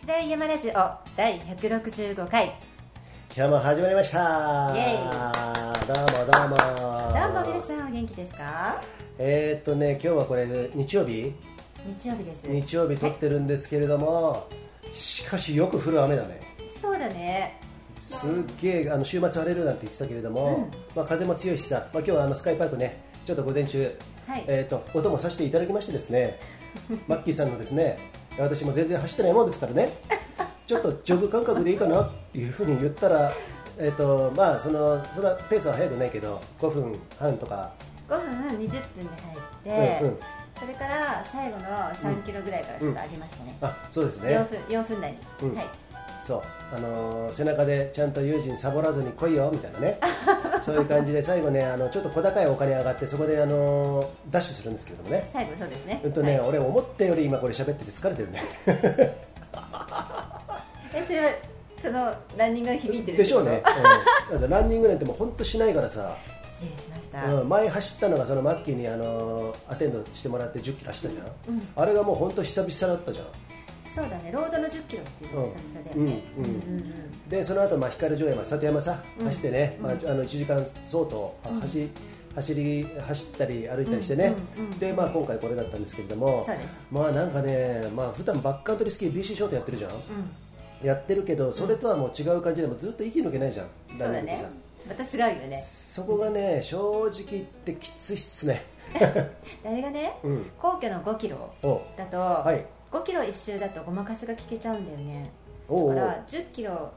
スライヤマラジオ第165回。今日も始まりました。イエイ。どうもどうも。どうも皆さんお元気ですか？えー、っとね今日はこれ日曜日？日曜日です。日曜日撮ってるんですけれども、しかしよく降る雨だね。そうだね。すっげえあの週末晴れるなんて言ってたけれども、まあ、風も強いしさ、まあ、今日はあのスカイパークねちょっと午前中、はい。えー、と音もさせていただきましてですね マッキーさんのですね私も全然走ってないもんですからね。ちょっとジョグ感覚でいいかなっていうふうに言ったら、えーとまあ、そのそんなペースは速くないけど5分半とか、5分20分で入って、うんうん。それから最後の3キロぐらいからちょっと上げましたね、あそうですね。4分4分台に、うん。はいそう、あのー背中でちゃんと友人サボらずに来いよみたいなね。そういう感じで最後ねあのちょっと小高いお金上がってそこで、あのーダッシュするんですけどもね。最後そうですね。うんとね、はい。俺思ったより今これ喋ってて疲れてるね。えそれはそのランニングが響いてるでしょうね、うん、だランニングなんてもう本当しないからさ、失礼しました、うん、前走ったのがそのマッキーに、あのーアテンドしてもらって1 0キロ走ったじゃん、あれがもう本当久々だったじゃんそうだね。ロードの10キロっていうのが久々だよね、うんうん。うんうんでその後まあ光城山里山さ、走ってね、まあ、あの1時間相当、あ走走り走ったり歩いたりしてね、でまあ、今回これだったんですけれどもそうです。まあなんかね、まあ普段バックカントリースキー BC ショートやってるじゃん、うん。やってるけどそれとはもう違う感じでもうずっと息抜けないじゃん、そうだね。さ。また違うよね。そこがね正直言ってきついっすね。誰がね、うん。皇居の5キロおだと、はい5キロ一周だとごまかしが聞けちゃうんだよね。だから10キロ、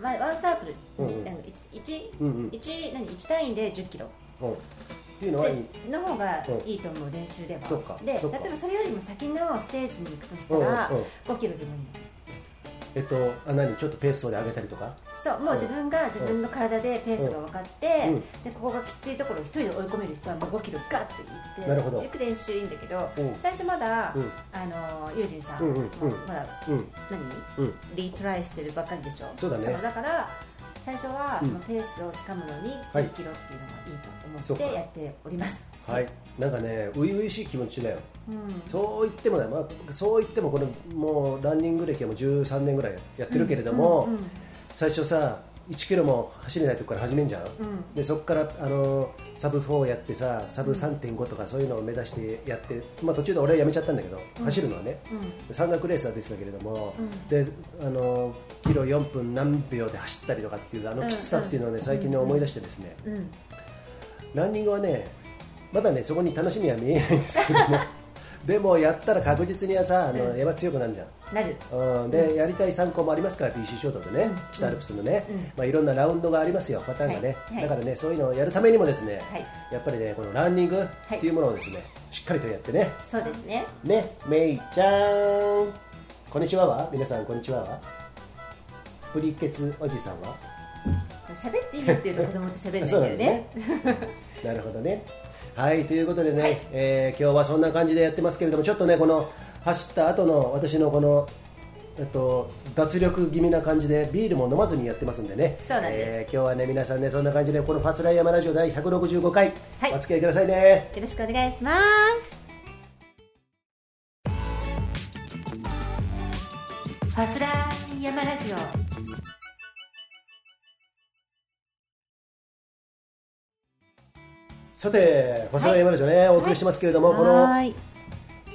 まあ、ワンサークルに、うんうん。なんか 1, うんうん。1, 何1単位で10キロ。う。んっていうのはいい。での方がうん。いいと思う、練習では。そっか。で例えばそれよりも先のステージに行くとしたら、うんうん5キロでもいいえっとあ何？ちょっとペースで上げたりとか？そうもう自分が自分の体でペースが分かって、うん。でここがきついところを一人で追い込める人はもう5キロガッていってなるほど。ゆっくり練習いいんだけど、うん。最初まだ、うん。あのユージンさん、うんうんうん。まだうん。何？うん。リトライしてるばっかりでしょ？そうだね。だから最初はうん。そのペースをつかむのにはい。1 0キロっていうのがいいと思ってやっております、はい。なんかね初々しい気持ちだよ。うん。そう言ってもね、まあ、そう言ってもこれもうランニング歴はもう13年ぐらいやってるけれども、うんうん最初さ1キロも走れないとこから始めんじゃん、ん。でそこからあのサブ4やってさサブ3.5とかそういうのを目指してやって、まあ、途中で俺はやめちゃったんだけど、走るのはね、で山岳レースは出てたけれども、であのキロ4分何秒で走ったりとかっていうあのきつさっていうのをね、最近ね思い出してですね、うん。ランニングはねまだねそこに楽しみは見えないんですけども。でもやったら確実にはさあの、うん。やっぱ強くなるじゃんなる。うん、で、やりたい参考もありますから BC ショートでね、北アルプスのね、まあ、いろんなラウンドがありますよパターンがね、だからねそういうのをやるためにもですね、はい。やっぱりねこのランニングっていうものをですね、しっかりとやってね。そうですね。ねめいちゃん。こんにちはは皆さんこんにちははプリケツおじさんは？喋っていいっていうと子供と喋るんだよね。ね。なるほどね。はいということでね、はい。えー今日はそんな感じでやってますけれどもちょっとねこの走った後の私のこのえっと、脱力気味な感じでビールも飲まずにやってますんでね。そうなんです。えー今日はね皆さんねそんな感じでこの「ファスライヤマラジオ」第165回、はい。お付き合いくださいね。よろしくお願いします。ファスラー山ラジオ。さて「ファスライヤマラジオね」お送りしてますけれども、この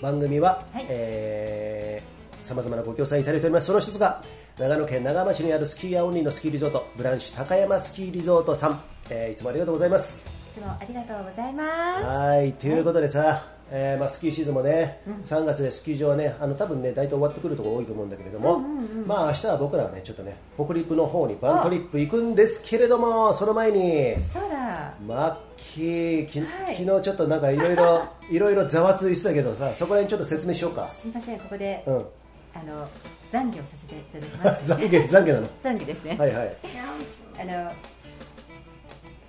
番組ははい。さまざまなご協賛いただいております。その一つが長野県長浜市にあるスキーヤーオンリーのスキーリゾートブランシュ高山スキーリゾートさん、えーいつもありがとうございます。いつもありがとうございます。はいということでさ、えーまあ、スキーシーズンもね、3月でスキー場はねあの多分ね大体終わってくるところ多いと思うんだけれども、まあ明日は僕らはねちょっとね北陸の方にバントリップ行くんですけれどもその前にそうだマッキーき、はい。昨日ちょっとなんかいろいろいろいろざわついてたけどさそこら辺ちょっと説明しようか。すいませんここで、うん。あの懺悔をさせていただきます 懺悔懺悔なの？懺悔ですね、はいはい。あの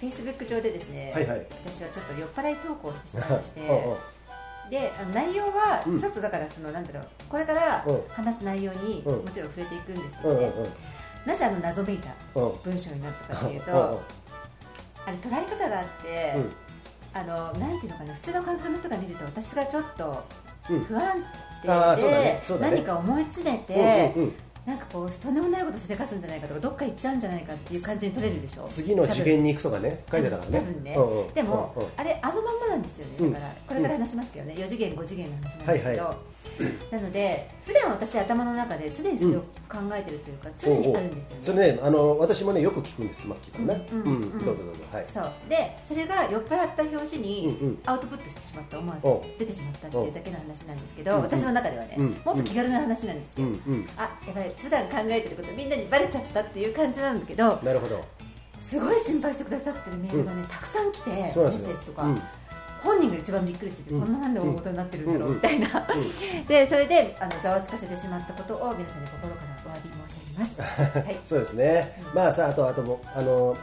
フェイスブック上でですね、はいはい。私はちょっと酔っ払い投稿をしてしまいまして うんう。んで内容はうん。ちょっとだからその、なんだろうこれからうん。話す内容にうん。もちろん触れていくんですけうんうんどね、なぜあの謎めいたうん文章になったかというと、うんう。んあれ捉え方があって、うん。あのなんていうのかな普通の感覚の人が見ると私がちょっとうん。不安あーそうだでねね。何か思い詰めて、うんうんうん。なんかこうとんでもないことしでかすんじゃないかとかどっか行っちゃうんじゃないかっていう感じに取れるでしょ？次の次元に行くとかね書いてたからね。多分ね、うんうんでも、うんうん。あれあのまんまなんですよね。うん。だから、これから話しますけどね。4次元5次元の話なんですけど、はいはなので普段私頭の中で常にそれを考えてるというか、常にあるんですよね。それねあの私もねよく聞くんですマッキーからねうんうん。うん。どうぞどうぞ。はい。そう。でそれが酔っ払った拍子にんアウトプットしてしまった思わず出てしまったっていうだけの話なんですけど、私の中ではね、うんもっと気軽な話なんですうよ、んうん。あやばい普段考えてることみんなにバレちゃったっていう感じなんだけどなるほど。すごい心配してくださってるメールがね、たくさん来てメッセージとか、うん本人が一番びっくりしてて、うん。そんななんで大事になってるんだろううんみたいな、でそれであのざわつかせてしまったことを皆さんに心からお詫び申し上げます。はい。そうですね。まあさあとあともあの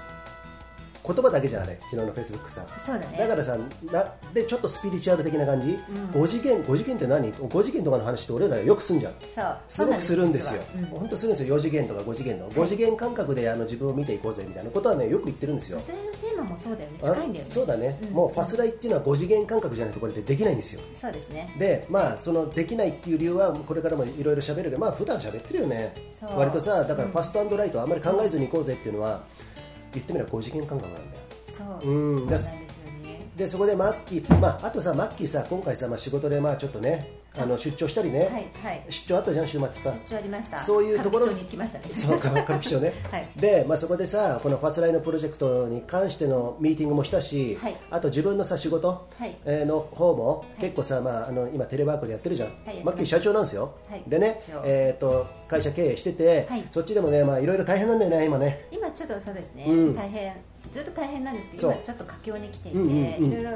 言葉だけじゃない昨日のフェイスブックさそうだね。だからさなでちょっとスピリチュアル的な感じ、5次元5次元って何？5次元とかの話って俺らよくすんじゃん。そう。すごくするんですよ。本当するんですよ。4次元とか5次元の5次元感覚であの自分を見ていこうぜみたいなことはねよく言ってるんですよ。うんそれのテーマもそうだよね。近いんだよね。あそうだね、ん。もうファスライっていうのは5次元感覚じゃないとこれでできないんですよ。そうですね。でまあそのできないっていう理由はこれからもいろいろ喋る。けどまあ普段喋ってるよね。割とさだからファストライトあんまり考えずに行こうぜっていうのは言ってみれば5次元感覚なんだよ。そう。うん。そでそこでマッキー、まあ、あとさマッキーさ今回さ、まあ、仕事でまあちょっとねあの出張したりね、はいはい。出張あったじゃん週末さ。出張ありました。そういうところ。に行きましたね。そう歌舞伎町ね、はい。で、まあ、そこでさこのファスライのプロジェクトに関してのミーティングもしたし、はい。あと自分のさ仕事の方も結構さ、まあ、あの今テレワークでやってるじゃん、マッキー社長なんですよ、はい。でねえー、と会社経営してて、はい。そっちでもねまあいろいろ大変なんだよね今ね。今ちょっとそうですね、うん。大変。ずっと大変なんですけど今ちょっと佳境に来ていて、うんうんうんいろいろ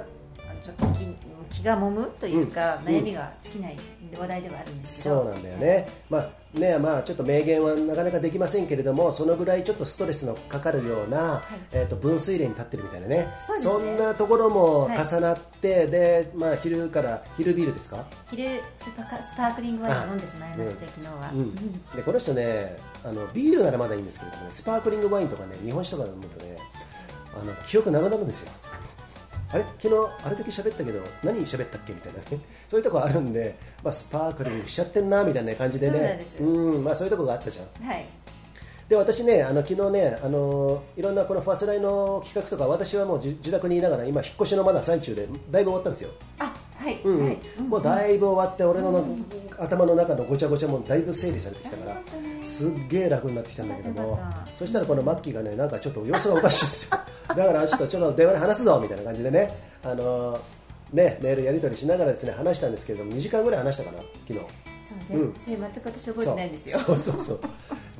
ちょっと気気が揉むというか、うん悩みが尽きない話題ではあるんですけど。そうなんだよね、まあねまあ、ちょっと明言はなかなかできませんけれどもそのぐらいちょっとストレスのかかるような、えー、と分水嶺に立ってるみたいなね。ね。んなところもはい重なって、でまあ、昼から昼ビールですか、昼スパカスパークリングワインを飲んでしまいまして、昨日は、うん、でこの人ねあのビールならまだいいんですけれどもねスパークリングワインとかね日本酒とか飲むとねあの記憶なくなるんですよあれ？昨日あれだけ喋ったけど何喋ったっけみたいなね。そういうとこあるんで、まあ、スパークリングしちゃってんなみたいな感じでね。うんまあ、そういうとこがあったじゃん。はい。で私ねあの昨日ねあのいろんなこのファーストラインの企画とか私はもうじ自宅にいながら今引っ越しのまだ最中でだいぶ終わったんですよ。あはい、うんうん。はい。もうだいぶ終わって俺の頭の中のごちゃごちゃもだいぶ整理されてきたからすっげえ楽になってきたんだけども。そしたらこのマッキーがねなんかちょっと様子がおかしいんですよだからちょっとちょっと電話で話すぞみたいな感じでね。あのーねメールやり取りしながらですね話したんですけれども2時間ぐらい話したかな昨日。そう、うん。それ全く私覚えてないんですよ。そうそうそう。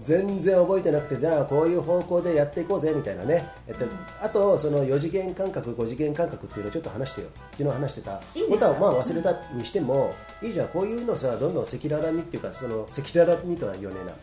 全然覚えてなくてじゃあこういう方向でやっていこうぜみたいなね、えっとあとその4次元感覚5次元感覚っていうのをちょっと話してよ。昨日話してた。ことはまあ忘れたにしても、いいじゃん。こういうのさどんどん赤裸々にっていうかその赤裸々にとは言わねえな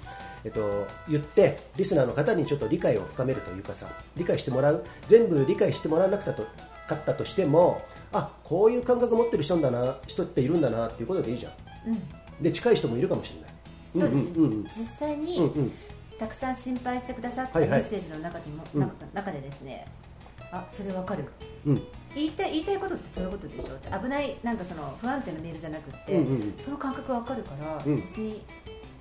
えっと、言ってリスナーの方にちょっと理解を深めるというかさ理解してもらう。全部理解してもらわなくたとかったとしてもあこういう感覚持ってる人んだな人っているんだなっていうことでいいじゃん。うん。で近い人もいるかもしれない。そうです、んうん。うん実際に、うんうん。たくさん心配してくださったメッセージの中にも、うん。中中でですねあそれわかる。うん。言いたい言いたいことってそういうことでしょって。危ないなんかその不安定なメールじゃなくって、うんうんうん。その感覚わかるから、うん。別に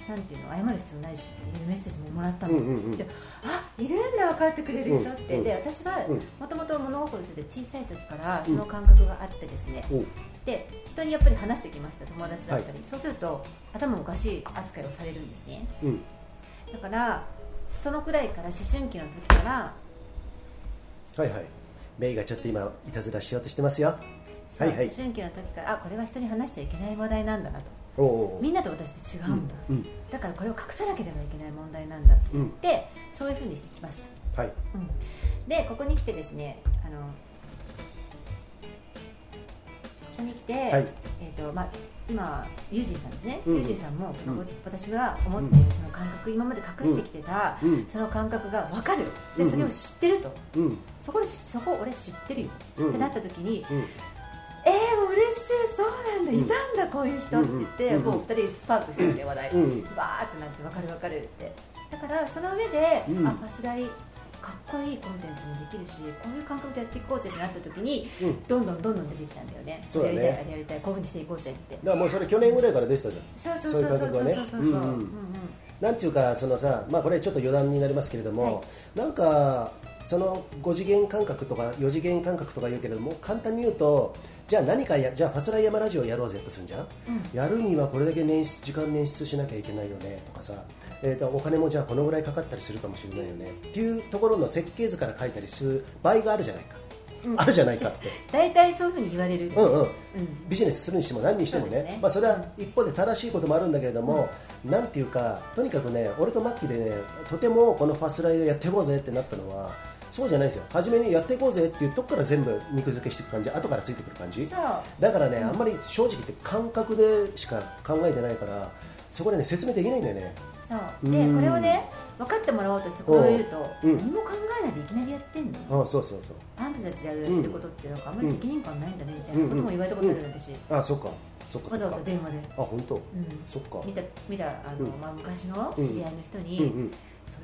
なんていうの謝る必要ないしっていうメッセージももらったの、うんうんうん。であいるんだ分かってくれる人って、うんうん。で私はうん。もともと物心ついて小さい時からその感覚があってですね、おで人にやっぱり話してきました友達だったり、そうすると頭おかしい扱いをされるんですね。うん。だからそのくらいから思春期の時からはいはい。メイがちょっと今いたずらしようとしてますよ。はいはい。思春期の時からあこれは人に話しちゃいけない話題なんだなとみんなと私って違うんだ、うんだからこれを隠さなければいけない問題なんだって言って、そういうふうにしてきました、はい。うん、でここに来てですねあのここに来て、はい。えーとまあ、今ユージーさんですね、うんユージーさんも、うん。私が思っているその感覚、今まで隠してきてた、うん。その感覚が分かる。でうんそれを知ってると、うんそこでそこ俺知ってるよ、うん。ってなった時に嬉しいそうなんだ、うん。いたんだこういう人って。言って、もう二人スパークしてて話題、うん。バーってなって分かる分かるって。だからその上で、うん。あパスライかっこいいコンテンツもできるしこういう感覚でやっていこうぜってなった時に、うん。どんどんどんどん出てきたんだよね。そうだね。やりたいやりたいこういうふうにしていこうぜって。だからもうそれ去年ぐらいから出てたじゃん。そうそうそうそうそう。そうそうそうそういう感覚はねうんうん。なんていうかそのさ、まあ、これちょっと余談になりますけれども、はい。なんかその5次元感覚とか4次元感覚とか言うけれども簡単に言うとじゃあ何かやじゃあファスライヤマラジオやろうぜとするんじゃん、やるにはこれだけ捻出時間捻出しなきゃいけないよねとかさ、えー、とお金もじゃあこのぐらいかかったりするかもしれないよね。っていうところの設計図から書いたりする場合があるじゃないか、あるじゃないかって。大体そういうふうに言われる、うんうん。うん。ビジネスするにしても何にしてもね。ね。まあ、それは一方で正しいこともあるんだけれども、なんていうかとにかくね俺とマッキーでねとてもこのファスライをやっていこうぜってなったのはそうじゃないですよ。初めにやっていこうぜっていうとこから全部肉付けしていく感じ。後からついてくる感じ。そう。だからね、あんまり正直言って感覚でしか考えてないからそこでね説明できないんだよね。そう。でうん。これをね分かってもらおうとしてこれを言うと、うん。何も考えないでいきなりやってんの？あそうそうそうあんたたちがやってることってなんかあんまり責任感ないんだねみたいなことも言われたことある私、あそっか。そっかそわざわざ電話で、あ本当、うん、そっか。見た見たあの、うん。まあ、昔の知り合いの人に、うんうん。そ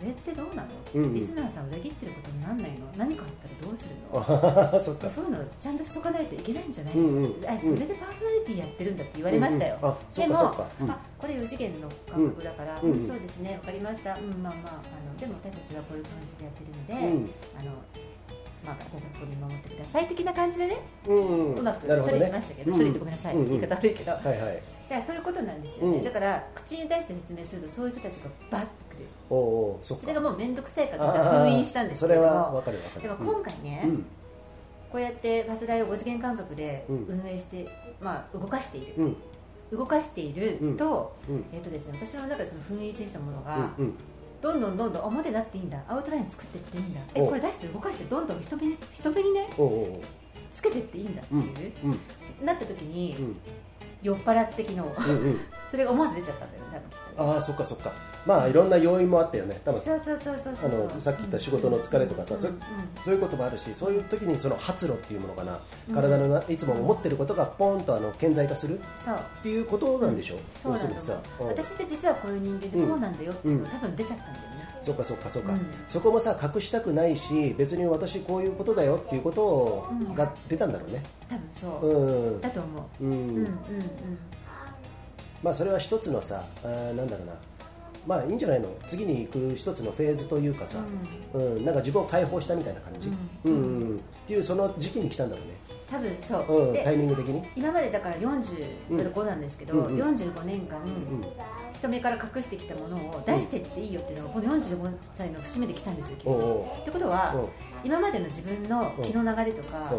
れってどうなの、うんうん。リスナーさん裏切ってることになんないの？何かあったらどうするの？あそっか。そういうのちゃんとしとかないといけないんじゃないの、うんうん。あそれでパーソナリティやってるんだって言われましたよ、うんうん。でもあこれ4次元の感覚だから、うん。うん。そうですね分かりました、うん、まあまああのでも私たちはこういう感じでやってるので、うん。あのまあ、ただこ守ってください的な感じでね、うんうまくなるほどね。処理しましたけど、うん処理ってごめんなさい、うんうん。言い方悪いけど、はいはい。だからそういうことなんですよね、うん。だから口に出して説明するとそういう人たちがバッてくるおうおうそれがもう面倒くさいから私は封印したんですそけれども。れはわかるわかる。でも今回ね、うん。こうやってファスライを5次元感覚でうん。運営して、まあ、動かしている、うん。動かしていると,、うん。えっとですね、私の中でその封印してきたものが、うん。うんどんどんどんどん表だっていいんだ。アウトライン作ってっていいんだ。えおこれ出して動かしてどんどん人目に人目にねつけてっていいんだってう。ん。いう、うん。なった時に、うん酔っ払って昨日。うんうん。それが思わず出ちゃったんだよね多分ああそっかそっか。まあいろんな要因もあったよね。多分そうそうそうそうそうあのさっき言った仕事の疲れとかさ、そうんうん。そういうこともあるしそういう時にその発露っていうものかな、体のないつも思ってることがポンとあの顕在化するそう。っていうことなんでしょ、そうだと要するにさ思ううん。私って実はこういう人間でこうなんだよっていうのが多分出ちゃったんだよね、そうかそうかそうか、うん。そこもさ隠したくないし別に私こういうことだよっていうことをうん。が出たんだろうね。多分そう。う、ん。だと思う、うん、うん、うんうん。まあそれは一つのさあーなんだろうな。まあいいんじゃないの？次に行く一つのフェーズというかさ、うん。なんか自分を解放したみたいな感じ、ううんんうん。っていうその時期に来たんだろうね、多分そう、うん、タイでミング的に、今までだから45なんですけど、うんうん。45年間、うん、人目から隠してきたものを出してっていいよっていうのがこの45歳の節目で来たんですよ、ってことは、う。ん今までの自分の気の流れとか、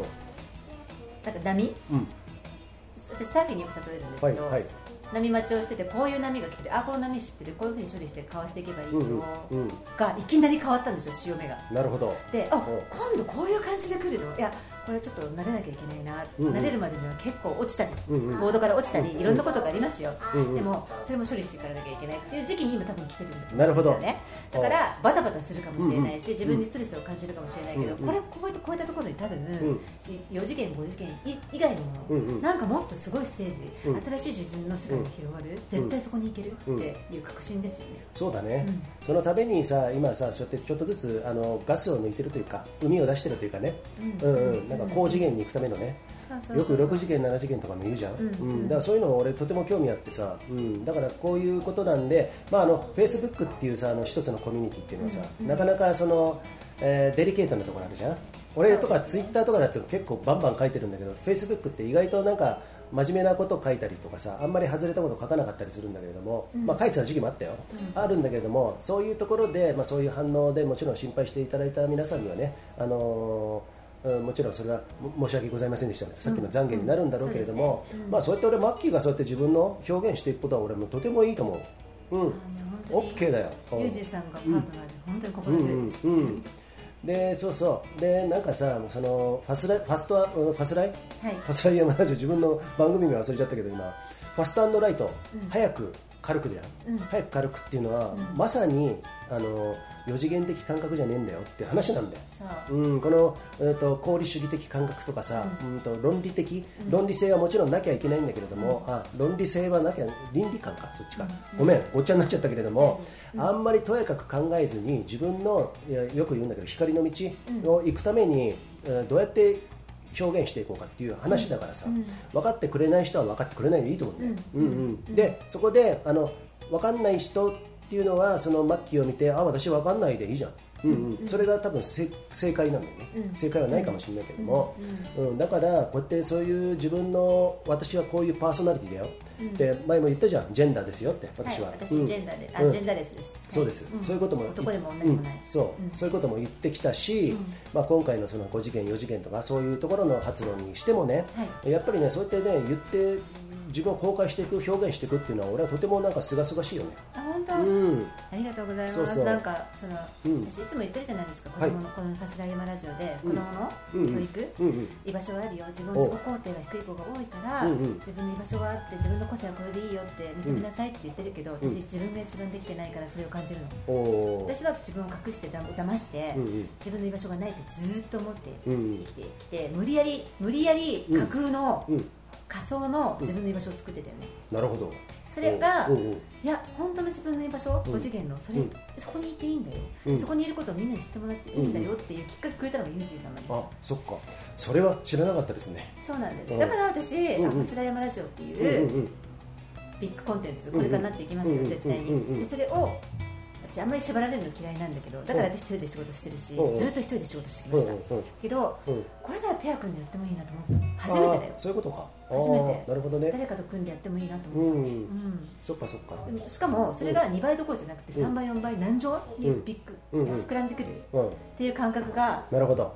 なんか波？うん。私サーフィンによく例えるんですけど、はいはい。波待ちをしててこういう波が来てる。あこの波知ってる。こういうふうに処理してかわしていけばいいの、がいきなり変わったんですよ潮目が。なるほど。であう。ん今度こういう感じで来るの？いやこれちょっと慣れなきゃいけないな、うんうん。慣れるまでには結構落ちたり、うんうん。ボードから落ちたり、いろんなことがありますよ、うんうん。でもそれも処理していかなきゃいけないっていう時期に今多分来てるんですよなるほど。ねだからバタバタするかもしれないし、うんうん。自分にストレスを感じるかもしれないけど、うんうん。これこういったこういったところに多分、ん。4次元5次元い以外のもの、うんうん。なんかもっとすごいステージ、うん。新しい自分の世界が広がる、絶対そこに行けるっていう確信ですよね、そうだね、うん。そのためにさ今さそうやってちょっとずつあのガスを抜いてるというか海を出してるというかね、ううんんうん、なんか高次元に行くためのね、よくそう6次元7次元とかも言うじゃん、うん。うん。だからそういうの俺とても興味あってさ、うん、だからこういうことなんで、まあ、あの Facebook っていうさあの一つのコミュニティっていうのはさ、うんなかなかその、えーデリケートなところあるじゃん。俺とか Twitter とかだって結構バンバン書いてるんだけど Facebook って意外となんか真面目なこと書いたりとかさあんまり外れたこと書かなかったりするんだけれども、まあ、書いてた時期もあったよ、あるんだけれどもそういうところで、まあ、そういう反応でもちろん心配していただいた皆さんにはね、あのーうんもちろんそれはも申し訳ございませんでした。さっきの懺悔になるんだろうけれども、うんうんまあ、そうやって俺マッキーがそうやって自分の表現していくことは俺もとてもいいと思う、うん、あの本当に OK だよ。ユージさんがパートナーで本当に心強いです、うん。うん。うん。でそうそう。でなんかさそのファスライファストうんファスライ、はい。ファスライヤマラジオ自分の番組名忘れちゃったけど今。ファストライト、うん。早く軽くじゃん、うん。早く軽くっていうのは、うん。まさにあの4次元的感覚じゃねえんだよって話なんだよ、そう。うん、この、えー、と功利主義的感覚とかさ、うん、と論理的、論理性はもちろんなきゃいけないんだけれども、あ論理性はなきゃ倫理観かそっちか、ごめんごっちゃになっちゃったけれども、あんまりとやかく考えずに自分のよく言うんだけど光の道を行くために、えーどうやって表現していこうかっていう話だからさ、分かってくれない人は分かってくれないでいいと思うんだよ、うんうん。でそこであの分かんない人っていうのはそのマッキーを見てあ私分かんないでいいじゃん、うんうん。それが多分せ正解なんだよね、うん。正解はないかもしれないけども、うんだからこうやってそういう自分の私はこういうパーソナリティだよ、で前も言ったじゃんジェンダーですよって私は、はい、私うん。ジェンダーで、あうん。ジェンダーレスです、そうです、ん。そういうことも男でも女でもない、うん。そう、そういうことも言ってきたし、まあ、今回のその5次元4次元とかそういうところの発論にしてもね、やっぱりねそうやってね言って自分を公開していく表現していくっていうのは俺はとてもなんか清々しいよね当、うん。ありがとうございます。なんかその、うん。私いつも言ってるじゃないですか。子はい。供の、このファスラゲマラジオで子うん。供のうん教育、居場所があるよ。自分お自己肯定が低い子が多いから、自分の居場所があって自分の個性はこれでいいよって認めなさいって言ってるけど、うん。私自分が一番できてないからそれを感じるの。私は自分を隠してだ騙して、自分の居場所がないってずっと思ってうん生きてきて、無理やり無理やり架空の、うん仮想の自分の居場所を作ってたよね、なるほど。それが、いや本当の自分の居場所、うん。5次元のそれ、うん。そこにいていいんだよ、うん。そこにいることをみんなに知ってもらっていいんだよっていうきっかけくれたのがユージーさんなんですあそっか。それは知らなかったですね。そうなんです、うんだから私、スラヤマラジオってうんいうビッグコンテンツこれからなっていきますよ、絶対に、でそれを私あんまり縛られるの嫌いなんだけどだから私一人で仕事してるし、ずっと一人で仕事してきました、けどうん。これならペア組んでやってもいいなと思った初めてだよ。そういうことか初めてなるほどね。誰かと組んでやってもいいなとう思った、ん。うん。そっかそっか。しかもそれが2倍どころじゃなくてうん。3倍4倍何乗？にうん。ビッグ、膨らんでくる。っうん。ていう感覚がなるほど。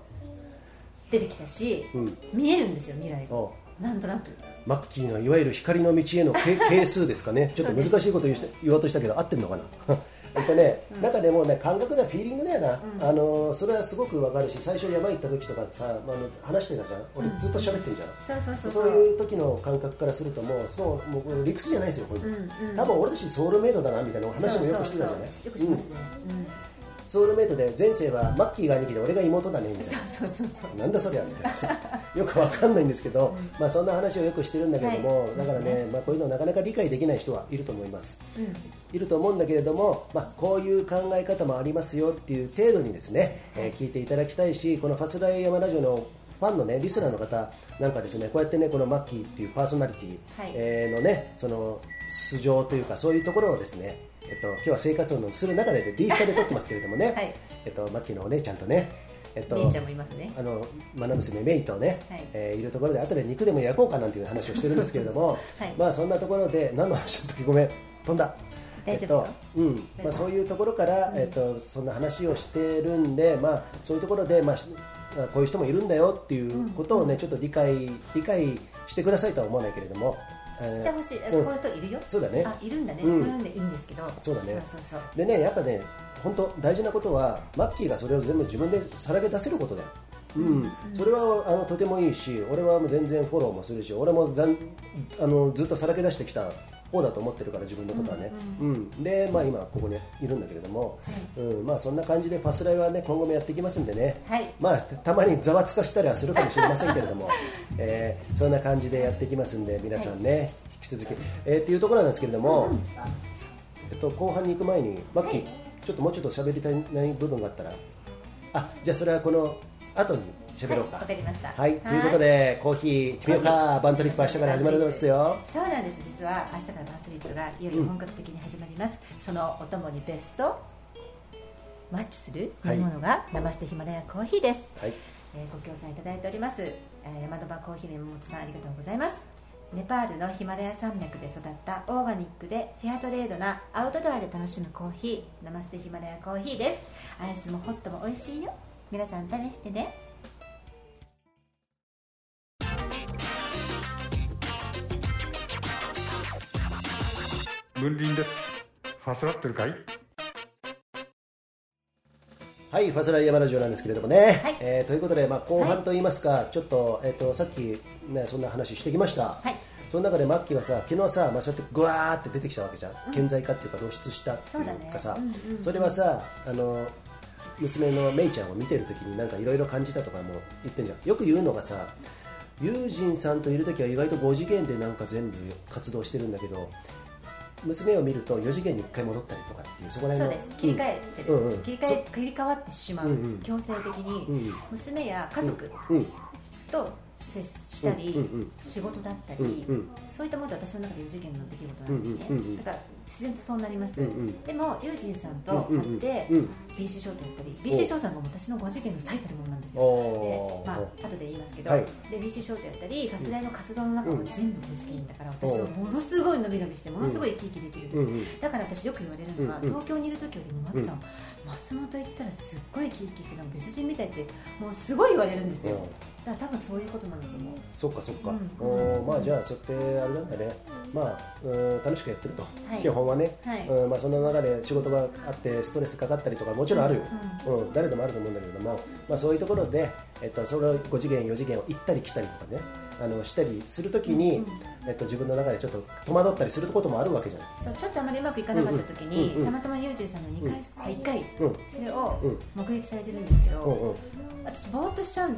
出てきたし、うん。見えるんですよ未来が。おなんとなく。マッキーのいわゆる光の道への係 係数ですかね、ちょっと難しいこと言う言おうとしたけど、合ってるのかな？えっとね、中でもね、感覚だ、フィーリングだよな、あのそれはすごくわかるし、最初、山行った時とかさ、まあ、あの話してたじゃん、俺、ずっと喋ってんじゃん、そうそうそうそう。いう時の感覚からすると、もう、そうもう理屈じゃないですよ、これ、うんうん。多分俺たちソウルメイドだなみたいな話もよくしてたじゃない、よくしますね、うんソウルメイドで前世はマッキーが兄貴で俺が妹だねみたいな。そうそうそうそう。なんだそりゃみたいなさよくわかんないんですけど、まあそんな話をよくしてるんだけれども、はい。だからね、まあ、こういうのなかなか理解できない人はいると思います、うん。いると思うんだけれども、まあ、こういう考え方もありますよっていう程度にですね、えー聞いていただきたいしこのファスライヤマラジオのファンのねリスナーの方なんかですねこうやってねこのマッキーっていうパーソナリティ、のねその素性というかそういうところをですねえっと今日は生活音をする中で D スタで撮ってますけれどもね、はい。えっとマッキーのお姉ちゃんとねえっと姉ちゃんもいますね。あの愛娘メイとね、はい。えーいるところで後で肉でも焼こうかなんていう話をしてるんですけれどもはい。まあそんなところで何の話だったっけ？ごめん。飛んだ。うん。まあ、そういうところから、えっと、そんな話をしてるんで、まあ、そういうところで、まあ、しまあこういう人もいるんだよっていうことをね、ちょっと理解理解してくださいとは思わないけれども、知ってほしい、うん。こういう人いるよ。そうだね。あいるんだね。ううんんでいいんですけど。そうだね。そうそうそう。でねやっぱね本当大事なことはマッキーがそれを全部自分でさらけ出せることだよ、うん。それはあのとてもいいし俺はもう全然フォローもするし俺もざん。あのずっとさらけ出してきた方だと思ってるから自分のことはね、うんで、まあ、今ここにいるんだけれども、うん。まあ、そんな感じでファスライはね今後もやっていきますんでね、はい。まあ、たたまにざわつかしたりはするかもしれませんけれども、えーそんな感じでやっていきますんで皆さんね、引き続き、えーっていうところなんですけれども、えっと、後半に行く前にマッキー、ちょっともうちょっと喋りたいない部分があったら。あじゃあそれはこの後に喋ろうか。はいわかりましたはい。ということでコーヒー行ってみようかバントリップ明日から始まるんですよ。そうなんです。実は明日からバントリップがより本格的に始まります、そのお供にベストマッチする飲み物がナマステヒマラヤコーヒーです、はい。えーご協賛いただいております、えー山田場コーヒーの山本さんありがとうございます。ネパールのヒマラヤ山脈で育ったオーガニックでフェアトレードなアウトドアで楽しむコーヒーナマステヒマラヤコーヒーです。アイスもホットも美味しいよ。皆さん試してね分輪です。ファスラってるかい？はい、ファスライヤマラジオなんですけれどもね、はい。えーということで、まあ、後半といいますか、ちょっと,、えー、とさっき、ね、そんな話してきました、はい。そその中でマッキーはさ昨日さ、まあ、そうやってぐわーって出てきたわけじゃん、顕在化っていうか露出したっていうかさ。そうだね。うんうんうん。それはさあの娘のメイちゃんを見てる時になんかいろいろ感じたとかも言ってんじゃん。よく言うのがさユージンさんといる時は意外と5次元でなんか全部活動してるんだけど娘を見ると4次元に1回戻ったりとかっていうそこらそう辺のです切り替えてる、うんうん。切り替え切り替わってしまう、うんうん。強制的に、うん娘や家族と接したり、うんうんうん仕事だったり、うんうん。そういったもので私の中で4次元の出来事なんですね、うんうんうんうん。だから自然とそうなります、うんうん。でもユージンさんと会って、うん。うん BC ショートやったり BC ショートはもう私の5次元の最たるものなんですよ。で、まあ後で言いますけど、はい。で BC ショートやったりファスライの活動の中も全部5次元だから、私はものすごい伸び伸びしてものすごい生き生きできるんです、だから私よく言われるのは、東京にいる時よりもマキさん、松本行ったらすっごい生き生きして別人みたいってもうすごい言われるんですよ、うん。だから多分そういうことなんだと思う。そっかそっか、うん。まあじゃあそうやってあれなんだね。まあうん楽しくやってると、はい。基本はね、はい。うんまあ、その中で仕事があってストレスかかったりとかもちろんある。よ、うん誰でもあると思うんだけれども、まあ、そういうところで、えっと、それを5次元4次元を行ったり来たりとかねあのしたりするときに、えっと、自分の中でちょっと戸惑ったりすることもあるわけじゃない。そうちょっとあまりうまくいかなかった時に、うんうんたまたまユージンさんの2回、あ1回、うん。それをうん目撃されてるんですけど、うんうん。私ぼーっとしちゃう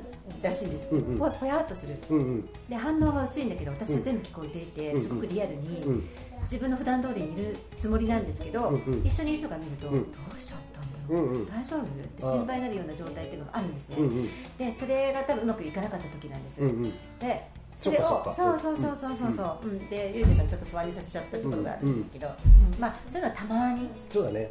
らしいんですよ、うんうん。ぽぽやっとする。うんうん。で反応が薄いんだけど私は全部聞こえていて、うんすごくリアルに、うん自分の普段通りにいるつもりなんですけど、うんうん。一緒にいる人が見ると、うん。どうしちゃっう、うんうん。大丈夫？って心配になるような状態っていうのがあるんですね、うんうん。でそれが多分うまくいかなかった時なんです、うんうん。でそれをそっか。そっかそうそうそうそうそう、うん。でユージさんちょっと不安にさせちゃったところがあるんですけど、うんまあそういうのはたまに、そうだね。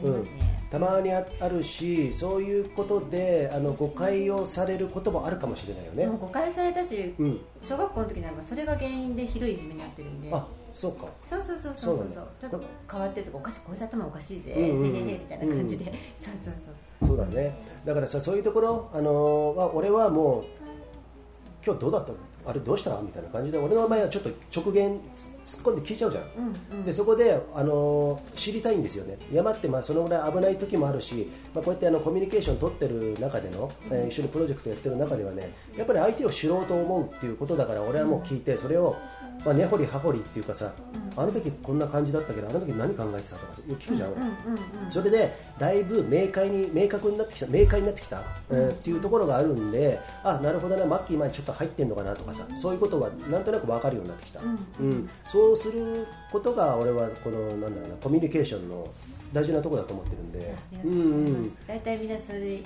うん、ありますね、たまにああるしそういうことであの誤解をされることもあるかもしれないよね。誤解されたし、うん。小学校の時なんかそれが原因でひどいいじめになってるんで。あそうか。そうそうそうそうそう。ちょっと変わってるとかおかしいこいつ頭おかしいぜ、うんうんうん。ねねねみたいな感じで、そうそうそう。そうだね。だからさそういうところ、あのーは俺はもう今日どうだったあれどうした？みたいな感じで俺の前はちょっと直言つ突っ込んで聞いちゃうじゃん、うんうん。でそこで、あのー知りたいんですよね。山ってまあそのぐらい危ない時もあるし、まあ、こうやってあのコミュニケーション取ってる中での、えー一緒にプロジェクトやってる中ではねやっぱり相手を知ろうと思うっていうことだから俺はもう聞いてそれを、まあ、根掘り葉掘りっていうかさ、あの時こんな感じだったけどあの時何考えてたとか聞くじゃん、俺。それでだいぶ明快に明確になってきた明快になってきた、えーっていうところがあるんであなるほどなマッキー前にちょっと入ってんのかなとかさそういうことはなんとなく分かるようになってきた、うん。そうすることが俺はこのなんだろうなコミュニケーションの大事なところだと思ってるんで。うんうん。す。大体みんなそれで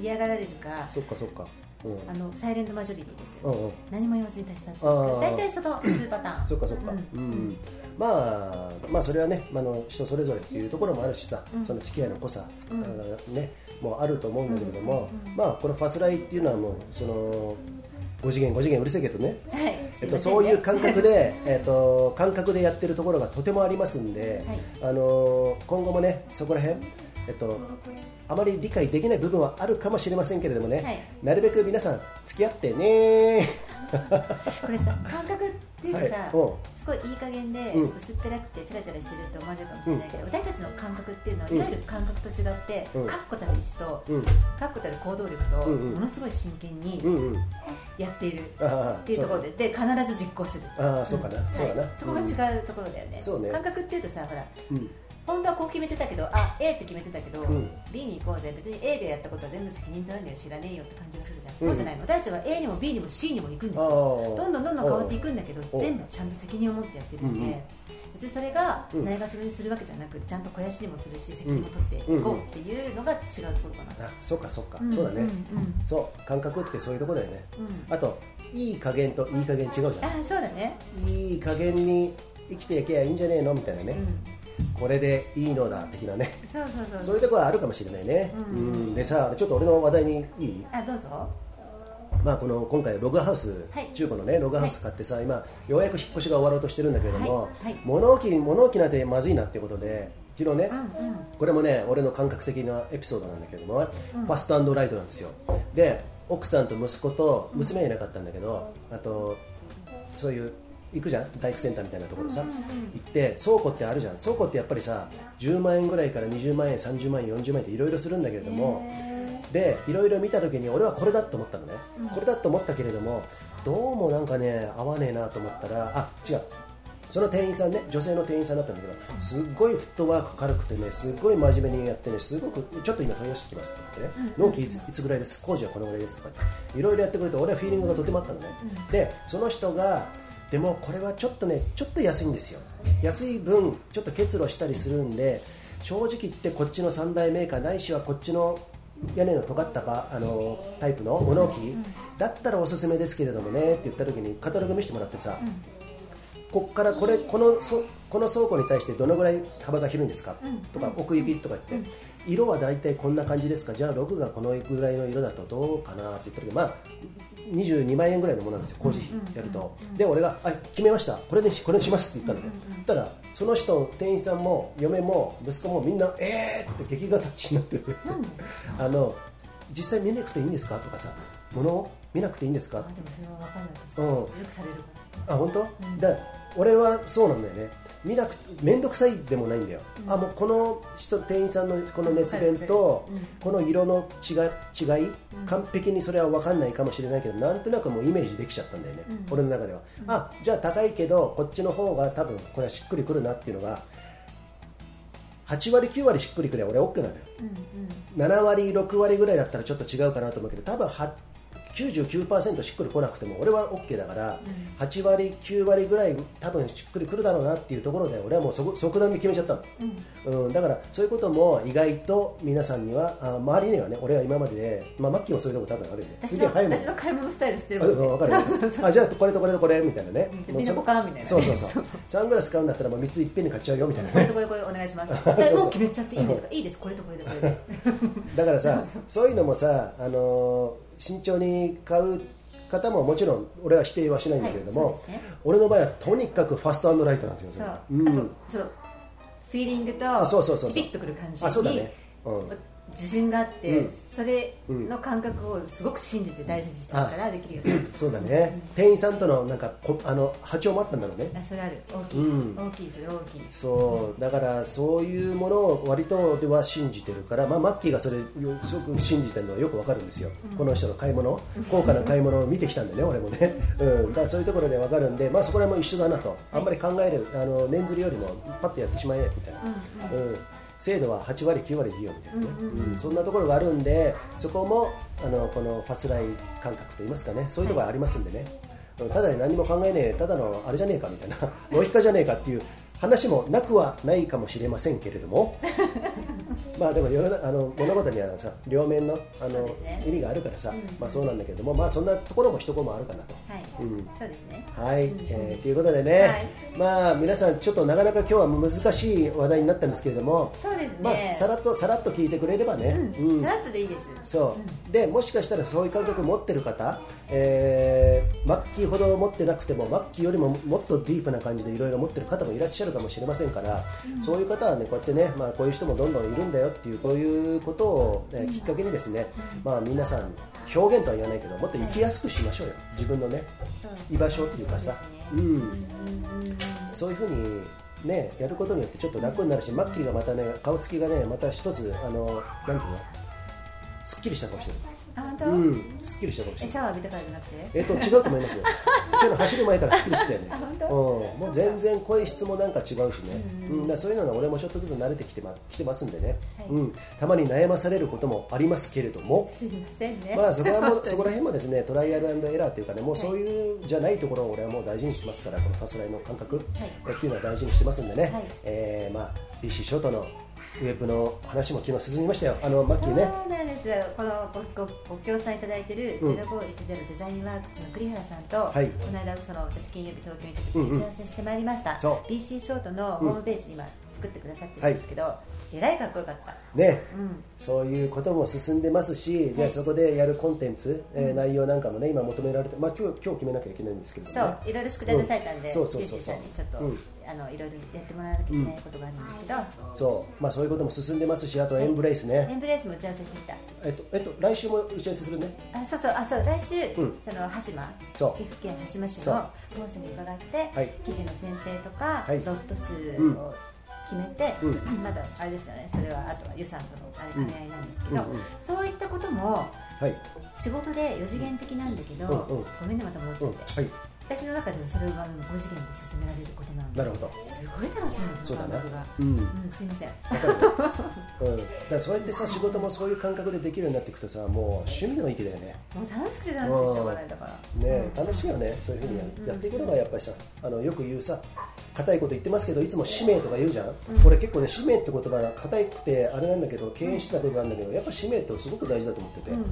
嫌がられるかそっかそっか。うんあのサイレントマジョリティですよ、何も言わずに立ち去って大体その2パターン。そっかそっか、まあ、まあそれはね、まあ、あの人それぞれっていうところもあるしさ、その付き合いの濃さ、ね、もうあると思うんだけれども、まあこのファスライっていうのはもうその5次元5次元うるせえけどね、はい。えっと、そういう感覚で、えっと、感覚でやってるところがとてもありますんで、あの今後もねそこら辺、えっと、あまり理解できない部分はあるかもしれませんけれどもね、はい。なるべく皆さん付き合ってね。これさ感覚っていうかさ、はい。うん。すごいいい加減でうん。薄っぺらくてチャラチャラしてると思われるかもしれないけど、私たちの感覚っていうのは、うんいわゆる感覚と違って、うん。確固たる意志と、うん。確固たる行動力と、うんうん。ものすごい真剣にうんうん。やっているっていうところでで必ず実行する。ああそうかな、んそうだな、はい。そこが違うところだよね、感覚っていうとさほらうん本当はこう決めてたけどあ A って決めてたけど、うん。B に行こうぜ。別に A でやったことは全部責任取らねえよ知らねえよって感じがするじゃん、うん。そうじゃないの。大地は A にも B にも C にも行くんですあよー。どんどんどんどん変わっていくんだけど全部ちゃんと責任を持ってやってるんで、うんうん。別にそれがうん。ないがしろにするわけじゃなくちゃんと肥やしにもするし責任も取っていこうっていうのが違うところかな、あそうかそうか、うん。そうだね、うんうん。そう感覚ってそういうところだよね、うん。あといい加減といい加減違うじゃん。ああそうだね。いい加減に生きていけばいいんじゃねえの？みたいなね、うんこれでいいのだ的なね。そうそうそう。そういうところはあるかもしれないね、うん。うん。でさちょっと俺の話題にいい？あどうぞ。まあ、この今回ログハウス、はい。中古のねログハウス買ってさ、今ようやく引っ越しが終わろうとしてるんだけれども、はい。はい。物置物置なんてまずいなっていうことで昨日ね、うんうん。これもね俺の感覚的なエピソードなんだけれども、ファストライトなんですよ。で奥さんと息子と娘はいなかったんだけど、あとそういう行くじゃん。大工センターみたいなところさ、行って倉庫ってあるじゃん。倉庫ってやっぱりさ10万円ぐらいから20万円30万円40万円っていろいろするんだけれども、でいろいろ見た時に俺はこれだと思ったのね、これだと思ったけれどもどうもなんかね合わねえなと思ったらあ違う。その店員さんね女性の店員さんだったんだけどすっごいフットワーク軽くてねすっごい真面目にやってねすごくちょっと今問い合わせてきますって言ってね、納期いついつぐらいです？工事はこのぐらいです？とかっていろいろやってくれて俺はフィーリングがとてもあったのね、でその人がでもこれはちょっとねちょっと安いんですよ。安い分ちょっと結露したりするんで正直言ってこっちの三大メーカーないしはこっちの屋根の尖ったばあのタイプの物置だったらおすすめですけれどもねって言った時にカタログ見せてもらってさ、こっからこれこのそこの倉庫に対してどのぐらい幅が広いんですか、とか奥行きとか言って、色は大体こんな感じですかじゃあ6がこのぐらいの色だとどうかなって言った時まあ22万円ぐらいのものなんですよ工事費やると、で俺が「あ決めました。これにしこれにします」って言ったの。ね、そしたらその人店員さんも嫁も息子もみんな「えー!」って劇画タッチになってる、あの実際見なくていいんですか？とかさ物を見なくていいんですか？あでもそれは分かんないです。うん。よくされるかあ本当、だ俺はそうなんだよね見なく面倒くさいでもないんだよ、あもうこの人店員さんのこの熱弁とうん。この色の違違い、完璧にそれは分かんないかもしれないけどなんとなくもうイメージできちゃったんだよね、俺の中では、あじゃあ高いけどこっちの方が多分これはしっくりくるなっていうのが8割9割しっくりくれば俺 OK なのよ。ら、うんうん、7割6割ぐらいだったらちょっと違うかなと思うけど多分は99%しっくりこなくても俺は OK だから、8割9割ぐらい多分しっくりくるだろうなっていうところで俺はもう即即断で決めちゃったの、うん。だからそういうことも意外と皆さんにはあ周りにはね俺は今までで、まあ、マッキーもそういうとこ多分あるよね。私のすげえ早いもん。私の買い物スタイルしてるあもんね分かる。よ あじゃあこれとこれとこれみたいなね。うそみんなポカンみたいなそうそうそう。サングラス買うんだったらもう3ついっぺんに買っちゃうよみたいなね。これとこれこれお願いします。そうそうえもう決めちゃっていいんですか？いいです。これとこれとこれで。だからさ そういうのもさ、あのー慎重に買う方ももちろん俺は否定はしないんだけれども、はいね。俺の場合はとにかくファストライトなんですよそう、ん。あとそのフィーリングとあそうそうそうそう。ビビッとくる感じあそうだにね。うん自信があって、うん。それの感覚をすごく信じて大事にしてるからできるよね、そうだね、店員さんとのなんかこあの波長もあったんだろうね。あそれある。大きい、うん。大きいそれ大きい。そうだからそういうものを割とでは信じてるから、まあ、マッキーがそれよすごく信じてるのはよくわかるんですよ、この人の買い物高価な買い物を見てきたんでね 俺もね、うん、だからそういうところでわかるんで、まあ、そこら辺も一緒だなと。あんまり考えるあの念ずるよりもパッとやってしまえみたいな、うん精度は8割9割でいいよみたいなね、うんそんなところがあるんでそこもあのこのファスライ感覚といいますかね。そういうところがありますんでね、うんただに何も考えねえただのあれじゃねえかみたいなノイヒカじゃねえかっていう話もなくはないかもしれませんけれども まあでも世の中あの物事にはさ両面のあの、ね。意味があるからさ、まあそうなんだけれどもまあそんなところも一コマあるかなと。はい、うん。そうですね。はい、えーということでね、はい。まあ皆さんちょっとなかなか今日は難しい話題になったんですけれども、そうですね、まあさらっとさらっと聞いてくれればね、うん。さらっとでいいですそう。でもしかしたらそういう感覚持ってる方、えーマッキーほど持ってなくてもマッキーよりももっとディープな感じでいろいろ持ってる方もいらっしゃるかもしれませんから、そういう方はねこうやってね、まあ、こういう人もどんどんいるんだよっていうこういうことを、えーきっかけにですね、まあ、皆さん表現とは言わないけどもっと生きやすくしましょうよ。自分のね居場所っていうかさ。うん。そういうふうにねやることによってちょっと楽になるしマッキーがまたね顔つきがねまた一つあのなんていうの？すっきりした顔してるあ本当、うん。すっきりした顔してる。えシャワー浴びたからじゃなくて？えっと違うと思いますよ。今日の走る前からすっきりしてたよ。ねあ本当？うん、もう全然声質もなんか違うしね、うんだからそういうのは俺もちょっとずつ慣れてきて,、ま、きてますんでね、はい。うん、たまに悩まされることもありますけれども。すいませんね。まあそこはもうそこら辺もですねトライアルエラーというかねもうそういうじゃないところを俺はもう大事にしてますからこのファスライの感覚、ってい。うのは大事にしてますんでね、はいえーまあ BC ショートのウェブの話も昨日進みましたよ。あのマッキーね。そうなんです。このごごご協賛いただいているうん。0510デザインワークスの栗原さんと、はい。この間その私金曜日東京に行った打ち合わせしてまいりました、そう。BC ショートのホームページに今作ってくださってるんですけど、えらいかっこよかった。ね。うん。そういうことも進んでますし、じゃあそこでやるコンテンツ、えー内容なんかもね今求められて、まあ、今日今日決めなきゃいけないんですけどね。そう。いろいろ宿題出されたんで、うんそうそうそうそう。ちょっと、うん。あのいろいろやってもらわなきゃいけないことがあるんですけど、そう,、まあ、そういうことも進んでますしあとエンブレイスね、エンブレースも打ち合わせしてきた。えっとえっと、来週も打ち合わせするね。あそうそう。あそう。来週、うん。その羽島そう。岐阜県羽島市の本社に伺って、はい。記事の選定とか、はい。ロット数うん。を決決めて、うん。まだあれですよね。それはあとは予算とのあれ兼ね合いなんですけど、うんうん。そういったこともはい。仕事で4次元的なんだけど、うんうん。ごめんねまた戻っちうんゃって、はい。私の中ではそれは5次元で進められることなのでなるほど。すごい楽しいんですよ感覚が、うん。うん、すいません。うん、だからそうやってさ仕事もそういう感覚でできるようになっていくとさもう趣味の域だよね。もう楽しくて楽しくてしょうがないんだから。ねうん。楽しいよね。そういうふうにやっていくのがやっぱりさあのよく言うさ硬いこと言ってますけどいつも使命とか言うじゃん、俺結構ね使命って言葉が硬くてあれなんだけど敬遠してた部分あるんだけどやっぱ使命ってすごく大事だと思ってて、うん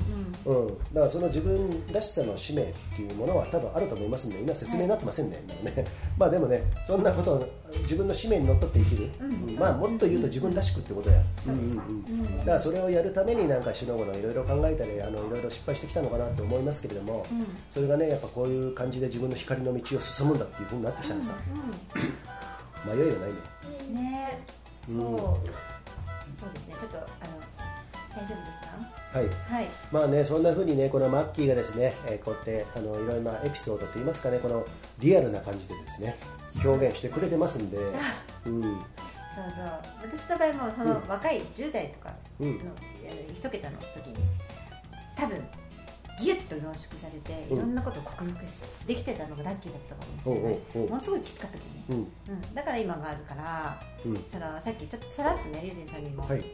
うん。うん、だからその自分らしさの使命っていうものは多分あると思いますんで今説明になってませんね、今のね。まあでもねそんなことを自分の使命にのっとって生きる、うん。うんまあもっと言うと自分らしくってことや、そうんんん。うん。だからそれをやるためになんかしのごのいろいろ考えたりあのいろいろ失敗してきたのかなと思いますけれども、うん。それがねやっぱこういう感じで自分の光の道を進むんだっていうふうになってきたらさ、迷いはないね。うん。ねそう、うんそうですね。ちょっとあの大丈夫ですはい。かはい。まあね、そんな風にね、このマッキーがですね、えーこうやってあのいろいろなエピソードといいますかね、このリアルな感じでですね、表現してくれてますんで、うん、そうそう。私の場合もその若い10代とかの、うんえー一桁の時に多分ギュッと濃縮されてうん。いろんなことを克服しできてたのがラッキーだったかもしれない、うんものすごいきつかったけどね、うん、うん、だから今があるから、うん。そのさっきちょっとさらっとねリュウジンさんにもはい、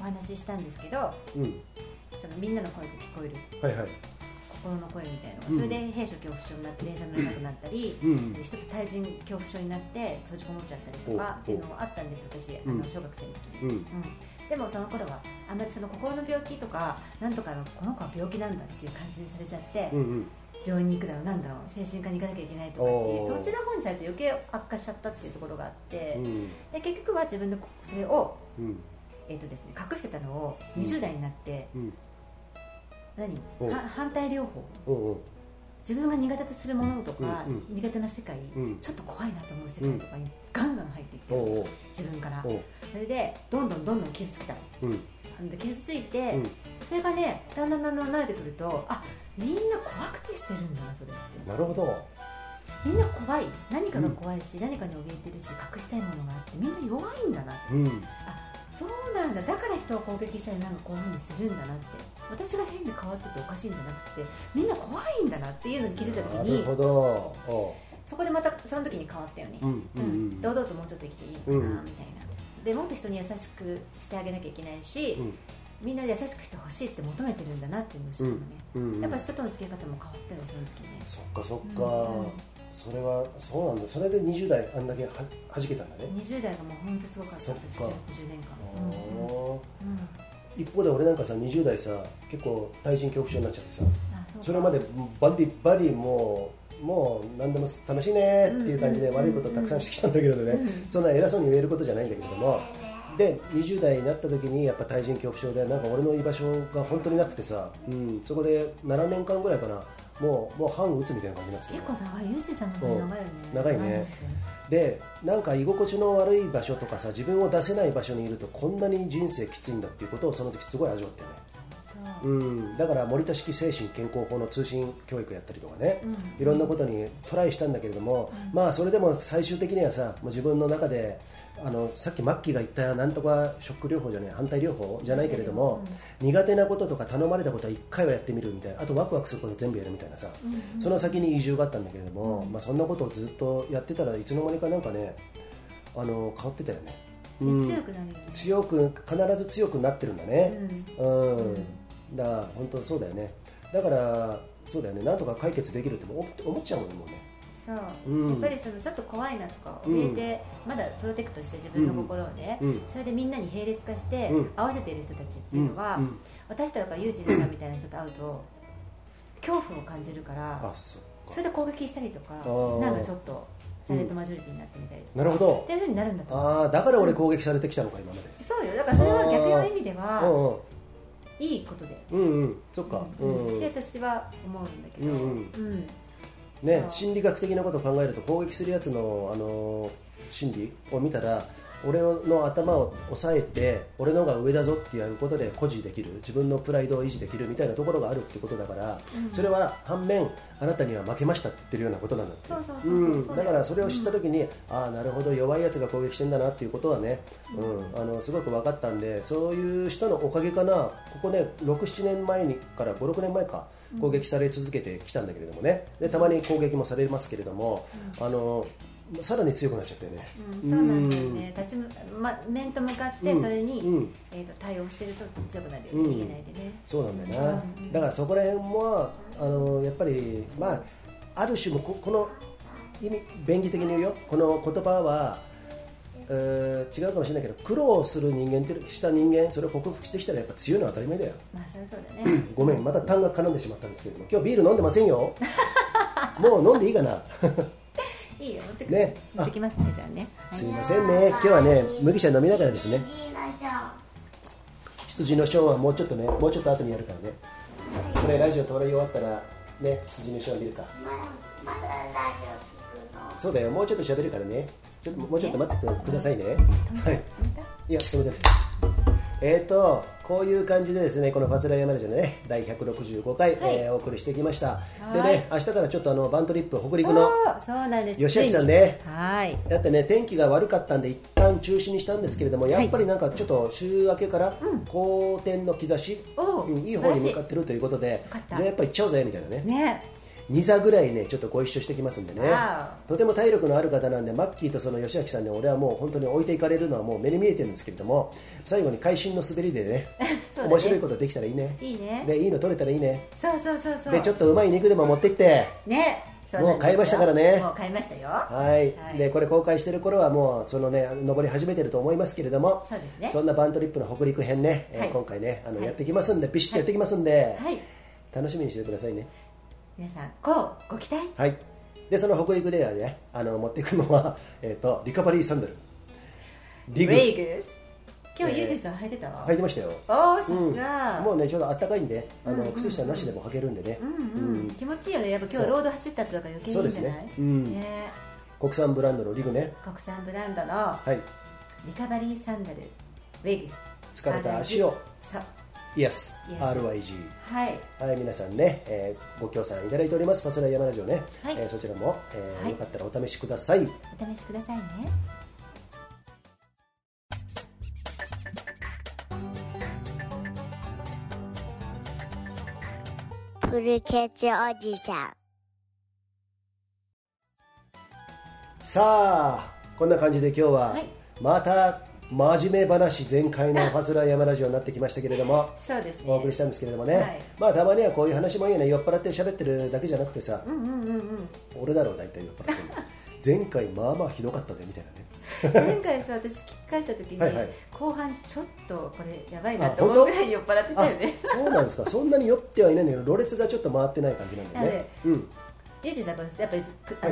お話ししたんですけど、うん、そのみんなの声が聞こえる。はいはい、心の声みたいなそれで閉所恐怖症になって電車乗れなくなったり、うん。人と対人恐怖症になって閉じこもっちゃったりとかおっていうのもあったんですよ私、うん。あの小学生の時に、でもその頃はあんまりその心の病気とかなんとかのこの子は病気なんだっていう感じにされちゃって、病院に行くだろうなんだろう精神科に行かなきゃいけないとかっていうそっちの方にされて余計悪化しちゃったっていうところがあって、うん、で結局は自分のそれを、うん、えーとですね、隠してたのを20代になって、うん、何反対療法。うん、うん、自分が苦手とするものとか、うん苦手な世界、うん。ちょっと怖いなと思う世界とかにガンガン入っていって、自分から。それでどんどんどんどん傷つけたの。傷ついて、うん。それがねだんだんだんだん慣れてくるとあみんな怖くてしてるんだなそれって。なるほど、みんな怖い。何かが怖いし、何かに怯えてるし隠したいものがあってみんな弱いんだなうん、あそうなんだ。だから人を攻撃したりなんかこういうふうにするんだなって私が変で変わってておかしいんじゃなくてみんな怖いんだなっていうのに気づいた時になるほど、おそこでまたその時に変わったよね、う、うん、うん、うん、堂々ともうちょっと生きていいのかな、うんみたいな。でもっと人に優しくしてあげなきゃいけないし、うん。みんなで優しくしてほしいって求めてるんだなっていうのを知ったのね、うん、うん、やっぱ人との付き合い方も変わったよその時ねそっかそっか、うん。それはそうなんだ。それで20代あんだけは弾けたんだね、20代がもう本当すごかったそっか。私10年間、うん一方で俺なんかさ20代さ結構対人恐怖症になっちゃってさあそれまでバリバリもうもう何でも楽しいねっていう感じでうん悪いことたくさんしてきたんだけれどね、うんそんな偉そうに言えることじゃないんだけれども。で20代になった時にやっぱ対人恐怖症でなんか俺の居場所が本当になくてさ、うん、そこで7年間ぐらいかな。もうもう半打つみたいな感じになってて結構長い。ユージさんのよね。長いねでなんか居心地の悪い場所とかさ自分を出せない場所にいるとこんなに人生きついんだっていうことをその時すごい味わってね。うん、だから森田式精神健康法の通信教育やったりとかね、いろんなことにトライしたんだけれども、まあそれでも最終的にはさもう自分の中であのさっきマッキーが言ったなんとかショック療法じゃない反対療法じゃないけれども、苦手なこととか頼まれたことは1回はやってみるみたいなあとワクワクすること全部やるみたいなさ、その先に移住があったんだけれども、まあ、そんなことをずっとやってたらいつの間にかなんかねあの変わってたよね、うん。強くなるよね。強く必ず強くなってるんだね。うん、だから本当そうだよね。だからそうだよね。なんとか解決できるって思思っちゃうもんねもうねそう、うん。やっぱりそのちょっと怖いなとか怯えて、まだプロテクトして自分の心をね、うん。それでみんなに並列化してうん。合わせている人たちっていうのは、うん。うん。私とかユージさんみたいな人と会うと恐怖を感じるからあそれで攻撃したりとかー。なんかちょっとサイレントマジョリティになってみたりとか、なるほど。っていうふうになるんだと思う。ああだから俺攻撃されてきたのか今まで。そうよ。だからそれは逆の意味でうはんうん。いいことで、うんうん。そっか。うん。って私は思うんだけど、うんね心理学的なことを考えると攻撃するやつのあの心理を見たら俺の頭を押さえて俺の方が上だぞってやることで誇示できる。自分のプライドを維持できるみたいなところがあるってことだから、それは反面あなたには負けましたって言ってるようなことなんだってだからそれを知った時に、ああなるほど弱いやつが攻撃してんだなっていうことはね、うん。あのすごく分かったんでそういう人のおかげかな。ここね67年前にから56年前か攻撃され続けてきたんだけれどもね。でたまに攻撃もされますけれども、あのさらに強くなっちゃったよね、うんそうなんだよね。立ちむ、ま、面と向かってうん。それに、うん。えー、と対応してると強くなるよね、うん。逃げないでね。そうなんだよな、うん。だからそこら辺もあのやっぱりまあある種もここの意味便宜的に言うよ。この言葉は、えー違うかもしれないけど苦労する人間ってした人間それを克服してきたらやっぱ強いのは当たり前だよ。まあそりゃそうだね。ごめんまた単が絡んでしまったんですけれども今日ビール飲んでませんよ。もう飲んでいいかな。いいよ持ってくね。持ってきますねじゃあね。すいませんね。今日はね麦茶飲みながらですね。羊のショーはもうちょっとねもうちょっと後にやるからね。これラジオ通り終わったらね羊のショー見るか。まだラジオ聞くの。そうだよもうちょっと喋るからねちょっともうちょっと待ってくださいね。はい。いや止めてないえーとこういう感じでですねこのファズライヤマラジオのね第165回、えーお送りしてきました。ではい。ね明日からちょっとあのバントリップ北陸たのそうなんです。吉明さんね。はい。だってね天気が悪かったんで一旦中止にしたんですけれどもやっぱりなんかちょっと週明けから好天の兆し、おううんいい方に向かってるということでじゃあやっぱり行っちゃおうぜみたいなね。ね2座ぐらいねちょっとご一緒してきますんでね。わとても体力のある方なんでマッキーとその吉明さんに俺はもう本当に置いていかれるのはもう目に見えてるんですけれども最後に会心の滑りでね ね。面白いことできたらいいね。いいね。でいいの取れたらいいね。そうそうそうそう。でちょっとうまい肉でも持ってって。ね。もう買いましたからね。もう買いましたよ。はい、はい。でこれ公開してる頃はもうそのね登り始めてると思いますけれどもそうですね。そんなバントリップの北陸編ね、えーはい。今回ねあの、はいやってきますんでビシッとやってきますんで、はい。楽しみにしててくださいね皆さんこうご期待。はい。でその北陸ではねあの持っていくのは、えー、とリカバリーサンダル。リグ。レイグ？今日えー。ユージさん履いてたわ。履いてましたよ。おおさうん。すがもうねちょうど暖かいんであの、靴下なしでも履けるんでね、うんうん気持ちいいよね。やっぱ今日ロード走ったとか余計にいいんじゃない？そうですね。うん。ね。国産ブランドのリグね。国産ブランドのはい。リカバリーサンダル。レイグ。疲れた足を。そう Yes RYG はい。はい、皆さんね、えーご協賛いただいております、パスライヤマラジオね、はい。えーそちらも、えーはい。よかったらお試しください。お試しくださいね。プリケツおじさん。さあ、こんな感じで今日は、はい。また真面目話全開のパスライヤマラジオになってきましたけれども、そうですね。お送りしたんですけれどもね、はい。まあたまにはこういう話もいいよね、酔っ払って喋ってるだけじゃなくてさ、うんうんうんうん。俺だろう、大体酔っ払ってるの。前回まあまあひどかったぜみたいなね。前回さ私聞き返した時にはいはい。後半ちょっとこれやばいなあと思うぐらい酔っ払ってたよね。あそうなんですか、そんなに酔ってはいないんだけど、ろれつがちょっと回ってない感じなんだよね。うんユージさんやっぱり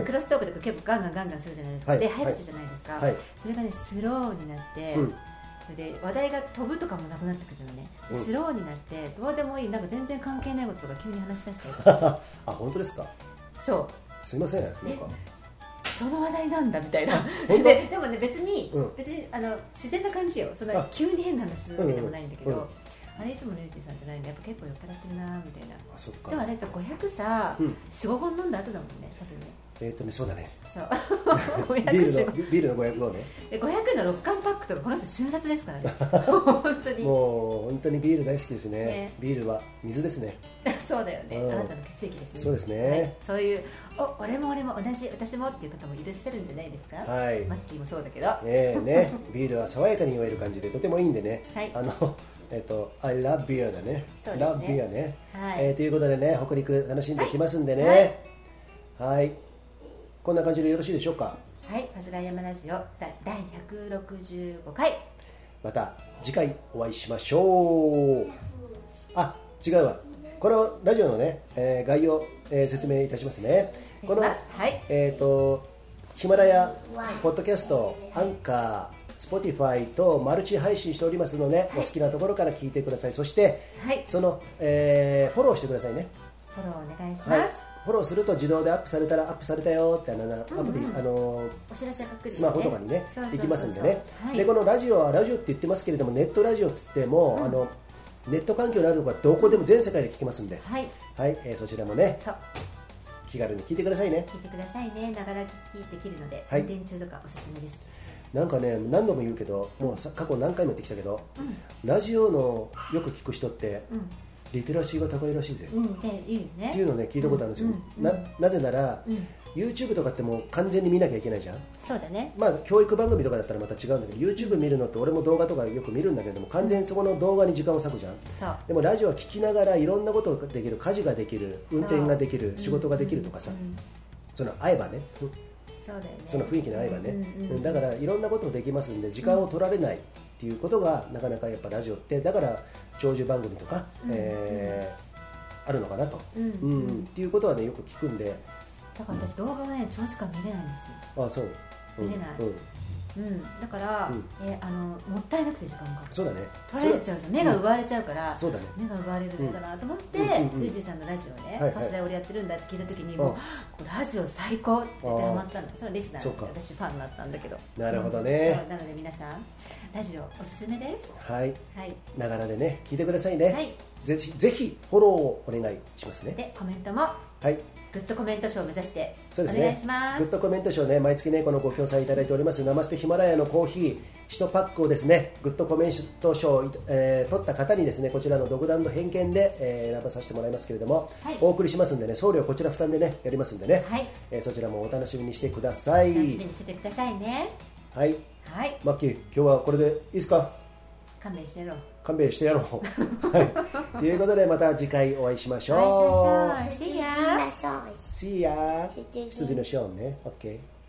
クロストークとか結構ガンガンガンガンするじゃないですか、はい。で早口じゃないですか、はい。それがねスローになって、うん。それで話題が飛ぶとかもなくなってくるのね、でうん。スローになってどうでもいいなんか全然関係ないこととか急に話し出したりとか。あ、本当ですか？そう。すいません、なんか。その話題なんだみたいな。ででもね別に、うん。別にあの自然な感じよ。そんあ。な急に変な話するわけでもないんだけど、あれいつものユージさんじゃないの？やっぱ結構酔っ払ってるなみたいな。あ、そっか。でもあ。れさ500さ、うん。45本飲んだ後だもんね多分ね。えっ、とね、そうだね。そう。ビール500のビールの500をね。で500の6缶パックとかこの人瞬殺ですからね。本当に。もう本当にビール大好きですね。ね。ビールは水ですね。そうだよね、うん。あなたの血液ですね。そうですね。はい。そういうお俺も俺も同じ私もっていう方もいらっしゃるんじゃないですか？はい。マッキーもそうだけど。ねえね。ビールは爽やかに酔える感じでとてもいいんでね、はい。あのえっと I love beer だね。そうですね。love beer ね、はい。えーということでね北陸楽しんできますんでね。はい。こんな感じでよろしいでしょうか？はい「パズラ山ラジオ」だ第165回。また次回お会いしましょう。あ違うわ。このラジオのね、えー概要、えー説明いたしますね。このお願いします。はい。えっ、とヒマラヤポッドキャストアンカー Spotify とマルチ配信しておりますので、お好きなところから聞いてください。そしてはい。その、えーフォローしてくださいね。フォローお願いしはいます、フフォローすると自動でアップされたらアップされたよってあのアプリ、うんうんあのスマホとかにねそうそうそうそう。行きますんでね、はい。でこのラジオはラジオって言ってますけれどもネットラジオっつっても、あのネット環境のあるところはどこでも全世界で聞けますんで、はい。はい。えーそちらもね気軽に聞いてくださいね。聞いてくださいね。ながら聞きできるので、はい。運転中とかおすすめですなんかね何度も言うけどもうさ過去何回も言ってきたけど、ラジオのよく聞く人って、リテラシーが高いらしいぜ、うん。ね。っていうのをね聞いたことあるんですよ、うん。ななぜなら、うん。YouTube とかってもう完全に見なきゃいけないじゃん。そうだね。まあ教育番組とかだったらまた違うんだけど YouTube 見るのって俺も動画とかよく見るんだけれども完全にそこの動画に時間を割くじゃん。そう。でもラジオは聞きながらいろんなことができる家事ができる運転ができる仕事ができるとかさ、うん。その合えばねそね。その雰囲気に合えばね、うんうんうん。だからいろんなことできますんで時間を取られないっていうことがなかなかやっぱラジオってだから長寿番組とか、えーあるのかなと、うん。うん。っていうことはねよく聞くんで。だから私動画はね長時間見れないんですよ。あそう、うん。見れない。うんうん、だから、うん。えーあのもったいなくて時間が。そうだね。取られちゃうじゃん。目が奪われちゃうから、そうだね。目が奪われるの嫌だなと思って、うんうんうんルージーさんのラジオね、はいはい。パスライ俺やってるんだって聞いた時にん。もう、ラジオ最高って言ってハマったの。そのリスナー私ファンになったんだけど。なるほどうん。ねなので皆さんラジオおすすめです。はい。はい。ながらでね聞いてくださいね、はい。ぜひぜひフォローをお願いしますね。でコメントも。はいグッドコメント賞を目指してそうですお願いねします。グッドコメント賞ね毎月ねこのご協賛いただいております。ナマステヒマラヤのコーヒー1パックをですねグッドコメント賞をい、えー取った方にですねこちらの独断と偏見で、えー選ばさせてもらいますけれども、はい。お送りしますんでね送料こちら負担でねやりますんでね、はい。えーそちらもお楽しみにしてください。楽しみにしててくださいね。はい。はい。マッキー今日はこれでいいですか？勘弁してろ勘弁してやろう。はい。ということでまた次回お会いしましょう。See ya See ya 羊のショーンね。OK